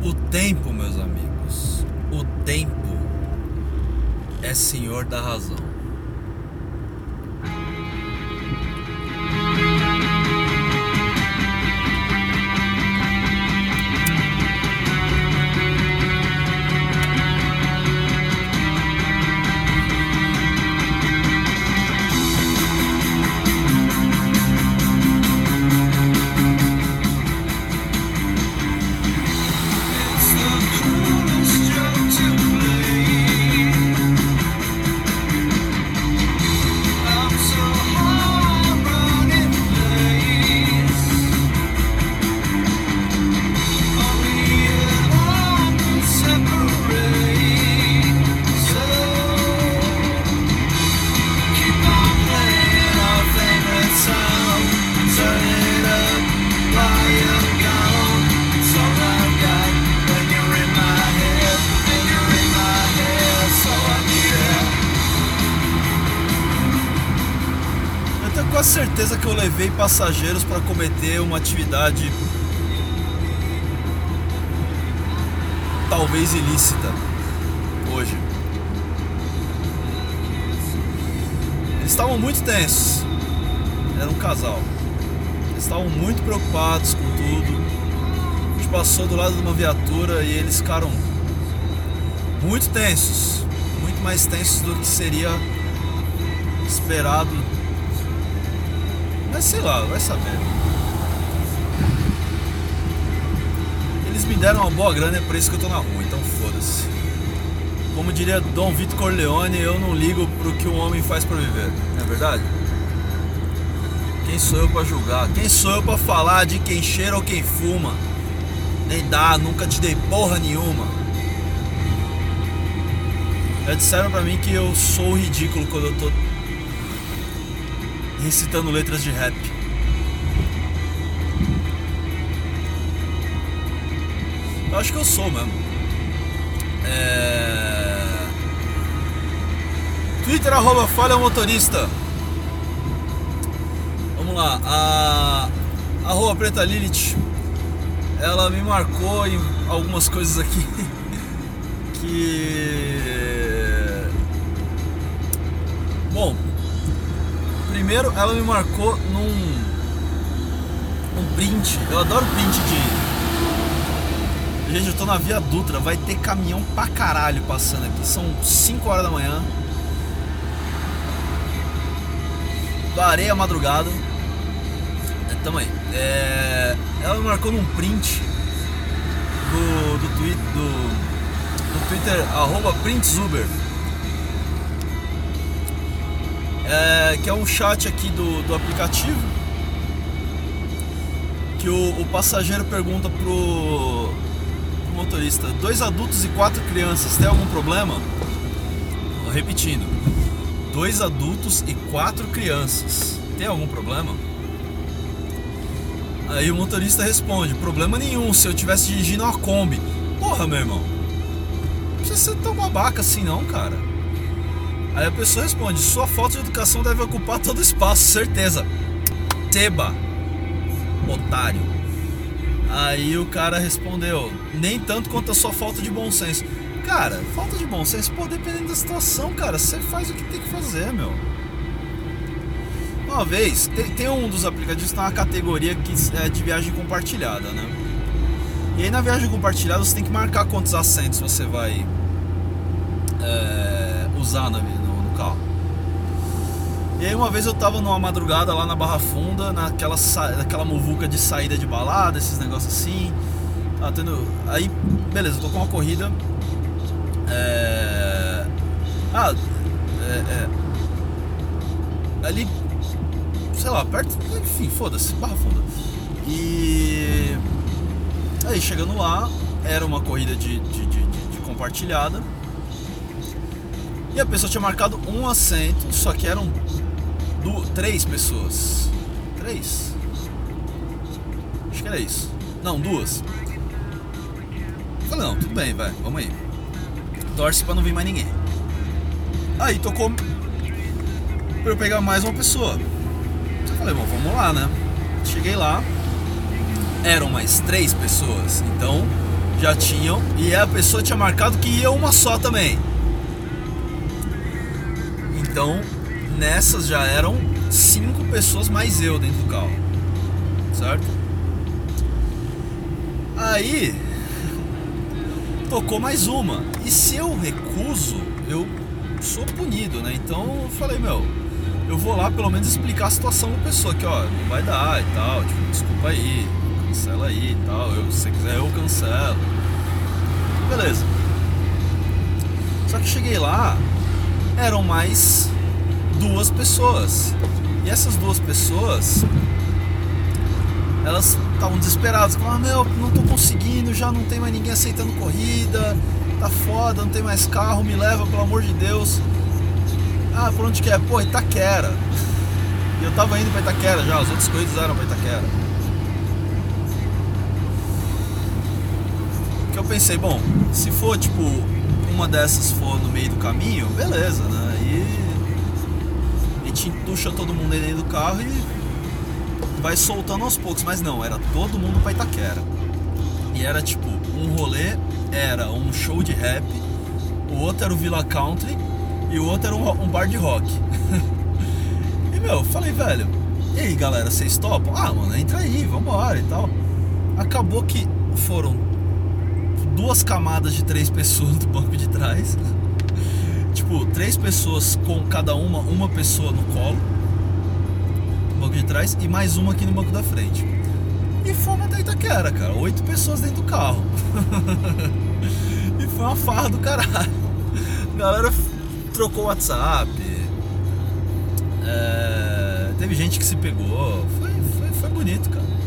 O tempo, meus amigos, o tempo é senhor da razão. Certeza que eu levei passageiros para cometer uma atividade talvez ilícita hoje. Eles estavam muito tensos. Era um casal. Eles estavam muito preocupados com tudo. A gente passou do lado de uma viatura e eles ficaram muito tensos. Muito mais tensos do que seria esperado mas sei lá, vai saber. Eles me deram uma boa grana, é por isso que eu tô na rua, então foda-se. Como diria Dom Vitor Corleone, eu não ligo pro que um homem faz para viver, não é verdade? Quem sou eu para julgar? Quem sou eu para falar de quem cheira ou quem fuma? Nem dá, nunca te dei porra nenhuma. Já disseram pra mim que eu sou ridículo quando eu tô recitando letras de rap. Eu acho que eu sou mesmo. É... Twitter arroba falha motorista. Vamos lá. A arroba preta Lilith. Ela me marcou em algumas coisas aqui que. Bom, Primeiro, ela me marcou num. um print. Eu adoro print de. Gente, eu tô na Via Dutra, vai ter caminhão pra caralho passando aqui. São 5 horas da manhã. Parei a madrugada. É, tamo aí. É... Ela me marcou num print do, do, tweet, do, do Twitter, arroba printzuber é, que é um chat aqui do, do aplicativo que o, o passageiro pergunta pro, pro, motorista: dois adultos e quatro crianças, tem algum problema? Repetindo: dois adultos e quatro crianças, tem algum problema? Aí o motorista responde: problema nenhum, se eu tivesse dirigindo uma Kombi. Porra, meu irmão, não precisa ser tão babaca assim, não, cara. Aí a pessoa responde: Sua falta de educação deve ocupar todo o espaço, certeza. Teba, otário. Aí o cara respondeu: Nem tanto quanto a sua falta de bom senso. Cara, falta de bom senso, pô, dependendo da situação, cara, você faz o que tem que fazer, meu. Uma vez, tem, tem um dos aplicativos que tem uma categoria que é de viagem compartilhada, né? E aí na viagem compartilhada você tem que marcar quantos assentos você vai é, usar na, e aí uma vez eu tava numa madrugada lá na Barra Funda, naquela, naquela muvuca de saída de balada, esses negócios assim. Tava tendo. Aí, beleza, tô com uma corrida. É... Ah, é, é... Ali. Sei lá, perto. Enfim, foda-se, Barra Funda. E. Aí chegando lá, era uma corrida de, de, de, de compartilhada. E a pessoa tinha marcado um assento, só que eram Du três pessoas. Três? Acho que era isso. Não, duas. falei, não, tudo bem, vai, vamos aí. Torce pra não vir mais ninguém. Aí tocou pra eu pegar mais uma pessoa. Eu falei, bom, vamos lá, né? Cheguei lá, eram mais três pessoas, então já tinham e a pessoa tinha marcado que ia uma só também. Então, nessas já eram cinco pessoas mais eu dentro do carro. Certo? Aí tocou mais uma. E se eu recuso, eu sou punido, né? Então eu falei, meu, eu vou lá pelo menos explicar a situação pra pessoa que, ó, não vai dar e tal, tipo, desculpa aí, cancela aí e tal. Eu, se você quiser eu cancelo. Beleza. Só que cheguei lá, eram mais duas pessoas. E essas duas pessoas, elas estavam desesperadas, falavam, meu, não tô conseguindo, já não tem mais ninguém aceitando corrida, tá foda, não tem mais carro, me leva, pelo amor de Deus. Ah, por onde que é? Pô, Itaquera. E eu tava indo pra Itaquera já, as outras coisas eram pra Itaquera. Que eu pensei, bom, se for tipo uma dessas for no meio do caminho, beleza, né? E a gente entuxa todo mundo aí dentro do carro e vai soltando aos poucos, mas não, era todo mundo pra Itaquera. E era tipo, um rolê era um show de rap, o outro era o Villa Country e o outro era um, um bar de rock. e meu, falei, velho, e aí galera, vocês topam? Ah, mano, entra aí, vambora e tal. Acabou que foram duas camadas de três pessoas do banco de trás. tipo, três pessoas com cada uma, uma pessoa no colo, no banco de trás, e mais uma aqui no banco da frente. E fomos até Itaquera, cara. Oito pessoas dentro do carro. e foi uma farra do caralho. A galera trocou WhatsApp. É, teve gente que se pegou. Foi, foi, foi bonito, cara.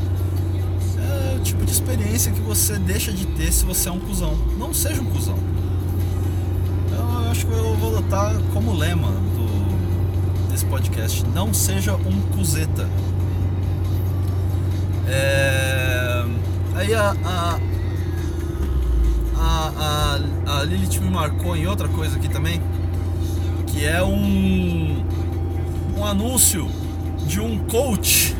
Tipo de experiência que você deixa de ter se você é um cuzão. Não seja um cuzão. Então, eu acho que eu vou adotar como lema do, desse podcast. Não seja um cuzeta. É, aí a, a, a, a, a Lilith me marcou em outra coisa aqui também, que é um, um anúncio de um coach.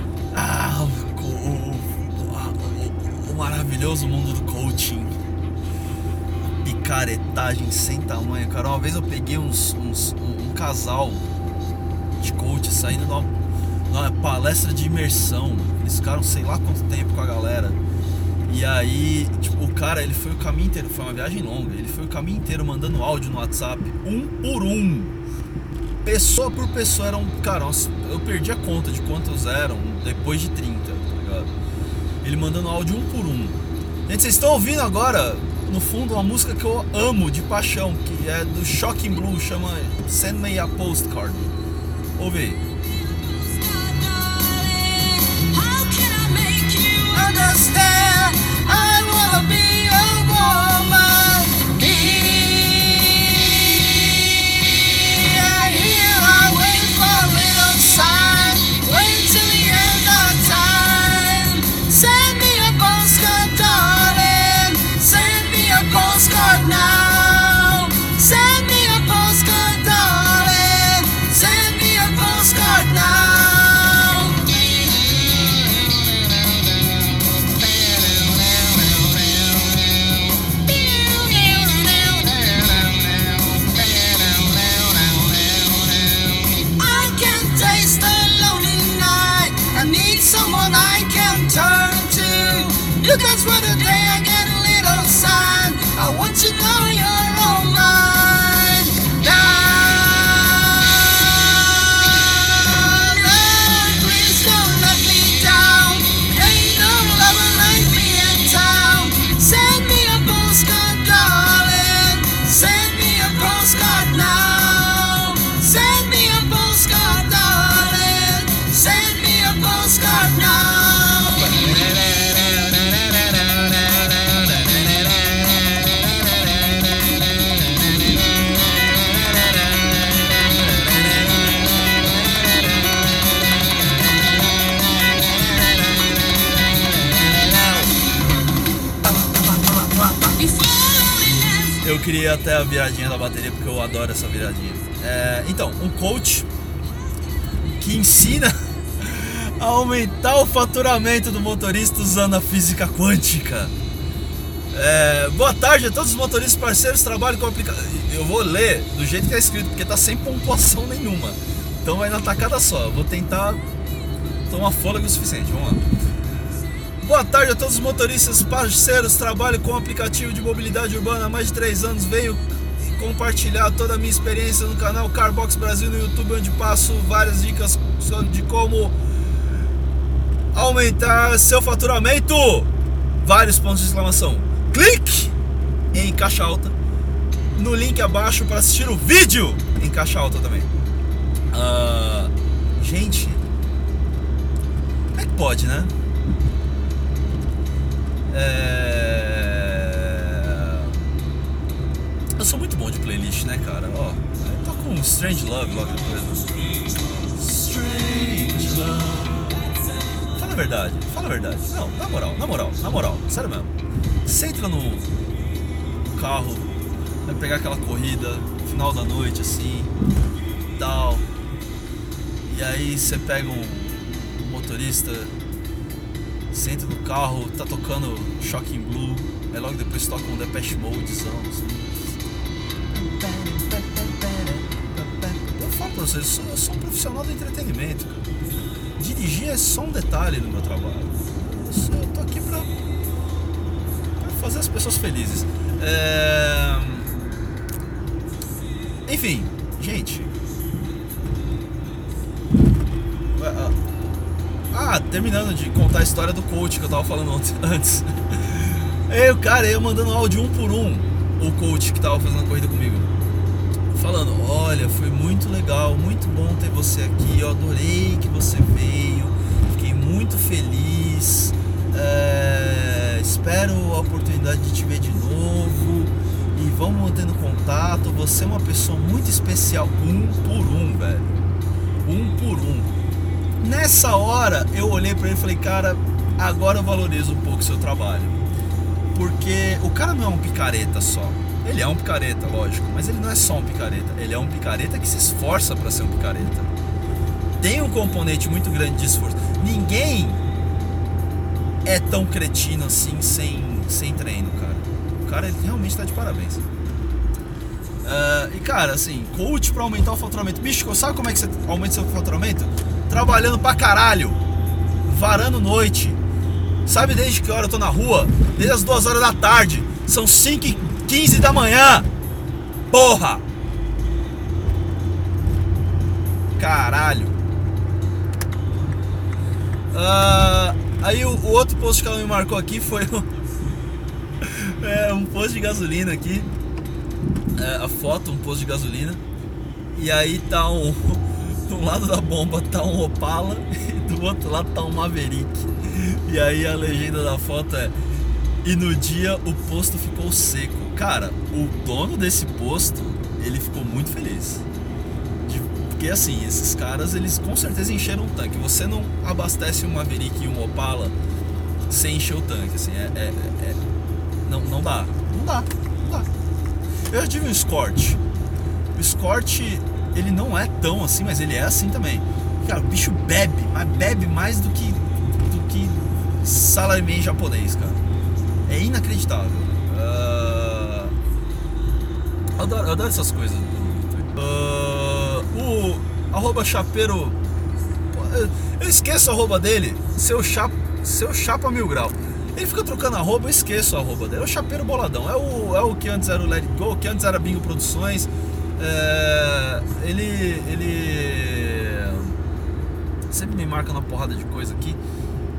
Maravilhoso mundo do coaching. Picaretagem sem tamanho, cara. Uma vez eu peguei uns, uns um, um casal de coach saindo de uma, uma palestra de imersão. Eles ficaram sei lá quanto tempo com a galera. E aí, tipo, o cara, ele foi o caminho inteiro, foi uma viagem longa, ele foi o caminho inteiro mandando áudio no WhatsApp, um por um. Pessoa por pessoa, eram, cara, eu perdi a conta de quantos eram depois de 30, tá ligado? Ele mandando áudio um por um. Gente, vocês estão ouvindo agora, no fundo, uma música que eu amo de paixão, que é do Shocking Blue, chama Send Me a Postcard. Ouve aí. understand. that's what Queria até a viradinha da bateria porque eu adoro essa viradinha. É, então, um coach que ensina a aumentar o faturamento do motorista usando a física quântica. É, boa tarde a todos os motoristas parceiros trabalham com aplicativo. Eu vou ler do jeito que é escrito, porque tá sem pontuação nenhuma. Então vai na tacada só. Eu vou tentar tomar fôlego o suficiente. Vamos lá. Boa tarde a todos os motoristas parceiros. Trabalho com aplicativo de mobilidade urbana há mais de 3 anos. Venho compartilhar toda a minha experiência no canal Carbox Brasil no YouTube, onde passo várias dicas de como aumentar seu faturamento. Vários pontos de exclamação. Clique em caixa alta no link abaixo para assistir o vídeo em caixa alta também. Uh, gente, como é que pode, né? É... Eu sou muito bom de playlist, né, cara? Ó, eu tô com Strange Love logo depois. Né? Strange Love. Fala a verdade, fala a verdade. Não, na moral, na moral, na moral, sério mesmo. Você entra no carro, vai pegar aquela corrida, final da noite assim, tal. E aí você pega um motorista, senta no carro, tá tocando Shocking Blue, aí logo depois toca um Depeche Modezão, assim. Eu falo pra vocês, eu sou, eu sou um profissional do entretenimento, dirigir é só um detalhe no meu trabalho. Eu, só, eu tô aqui pra, pra, fazer as pessoas felizes. É... Enfim, gente. Ah, terminando de contar a história do coach que eu tava falando antes. Aí o cara ia mandando áudio um por um, o coach que tava fazendo a corrida comigo falando: Olha, foi muito legal, muito bom ter você aqui. Eu adorei que você veio, fiquei muito feliz. É, espero a oportunidade de te ver de novo e vamos mantendo contato. Você é uma pessoa muito especial, um por um, velho. Um por um. Nessa hora eu olhei para ele e falei: Cara, agora eu valorizo um pouco o seu trabalho, porque o cara não é um picareta só ele é um picareta, lógico, mas ele não é só um picareta. Ele é um picareta que se esforça para ser um picareta. Tem um componente muito grande de esforço. Ninguém é tão cretino assim sem, sem treino, cara. O cara ele realmente tá de parabéns. Uh, e cara, assim, coach para aumentar o faturamento. Bicho, sabe como é que você aumenta seu faturamento? Trabalhando pra caralho, varando noite. Sabe desde que hora eu tô na rua? Desde as duas horas da tarde. São 5 15 da manhã. Porra! Caralho. Uh, aí o, o, outro posto que ela me marcou aqui foi o, é, um posto de gasolina aqui. É, a foto, um posto de gasolina. E aí tá um. Do lado da bomba tá um Opala e do outro lado tá um Maverick. E aí a legenda da foto é e no dia o posto ficou seco. Cara, o dono desse posto, ele ficou muito feliz. Porque assim, esses caras, eles com certeza encheram o tanque. Você não abastece um Maverick e um Opala sem encher o tanque, assim, é, é, é, não, não dá. Não dá, não dá. Eu já tive um Escort. O Escort, ele não é tão assim, mas ele é assim também. Cara, o bicho bebe, mas bebe mais do que, do que japonês, cara é inacreditável. Uh, eu, adoro, eu, adoro, essas coisas. Uh, o arroba chapeiro. Eu esqueço a arroba dele, seu chapa, seu chapa mil grau. Ele fica trocando arroba, eu esqueço a arroba dele. É o chapeiro boladão. É o, é o que antes era o Let It Go, que antes era Bingo Produções. É, ele. ele. Sempre me marca uma porrada de coisa aqui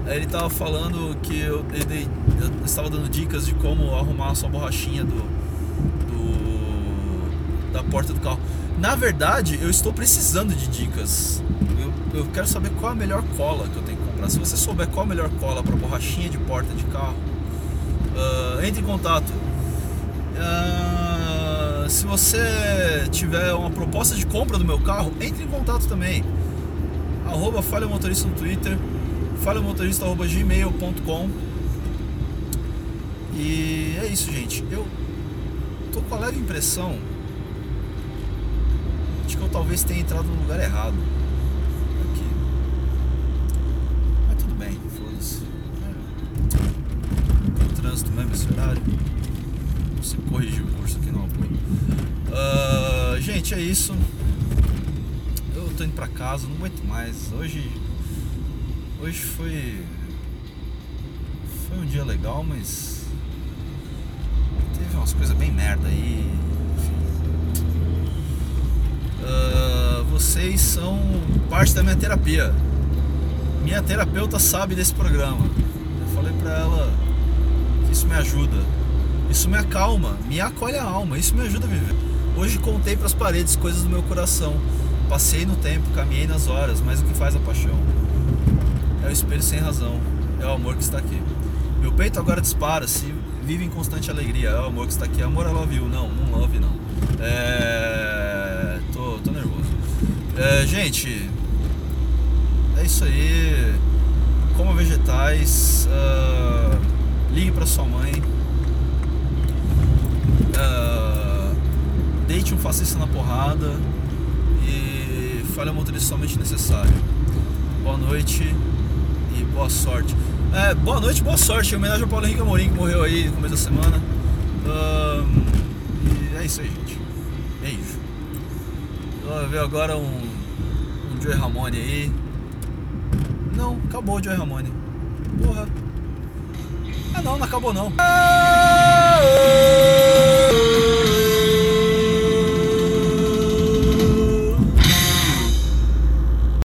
ele estava falando que eu, eu estava dando dicas de como arrumar a sua borrachinha do, do, da porta do carro. Na verdade, eu estou precisando de dicas. Eu, eu quero saber qual a melhor cola que eu tenho que comprar. Se você souber qual a melhor cola para borrachinha de porta de carro, uh, entre em contato. Uh, se você tiver uma proposta de compra do meu carro, entre em contato também. Arroba Falha Motorista no Twitter falhamotorista.gmail.com E é isso, gente. Eu tô com a leve impressão de que eu talvez tenha entrado no lugar errado. Aqui. Mas tudo bem, foda-se. trânsito mesmo esse horário. Você corrigiu o curso aqui no apoio. Uh, gente, é isso. Eu tô indo pra casa, não aguento mais. Hoje. Hoje foi. Foi um dia legal, mas. Teve umas coisas bem merda aí. Uh, vocês são parte da minha terapia. Minha terapeuta sabe desse programa. Eu falei pra ela que isso me ajuda. Isso me acalma, me acolhe a alma, isso me ajuda a viver. Hoje contei para as paredes coisas do meu coração. Passei no tempo, caminhei nas horas, mas o que faz a paixão? É o espelho sem razão, é o amor que está aqui. Meu peito agora dispara, se vive em constante alegria, é o amor que está aqui. Amor love you, não, não love não. É... Tô, tô nervoso. É, gente, é isso aí. Coma vegetais. Uh, ligue para sua mãe. Deite um fascista na porrada. E fale ao motorista somente necessário. Boa noite e boa sorte. É, boa noite boa sorte. Em homenagem ao Paulo Henrique Amorim, que morreu aí no começo da semana. E é isso aí, gente. Beijo. Vou ver agora um, um Joey Ramone aí. Não, acabou o Joey Ramone. Porra. Ah não, não acabou não. Ah,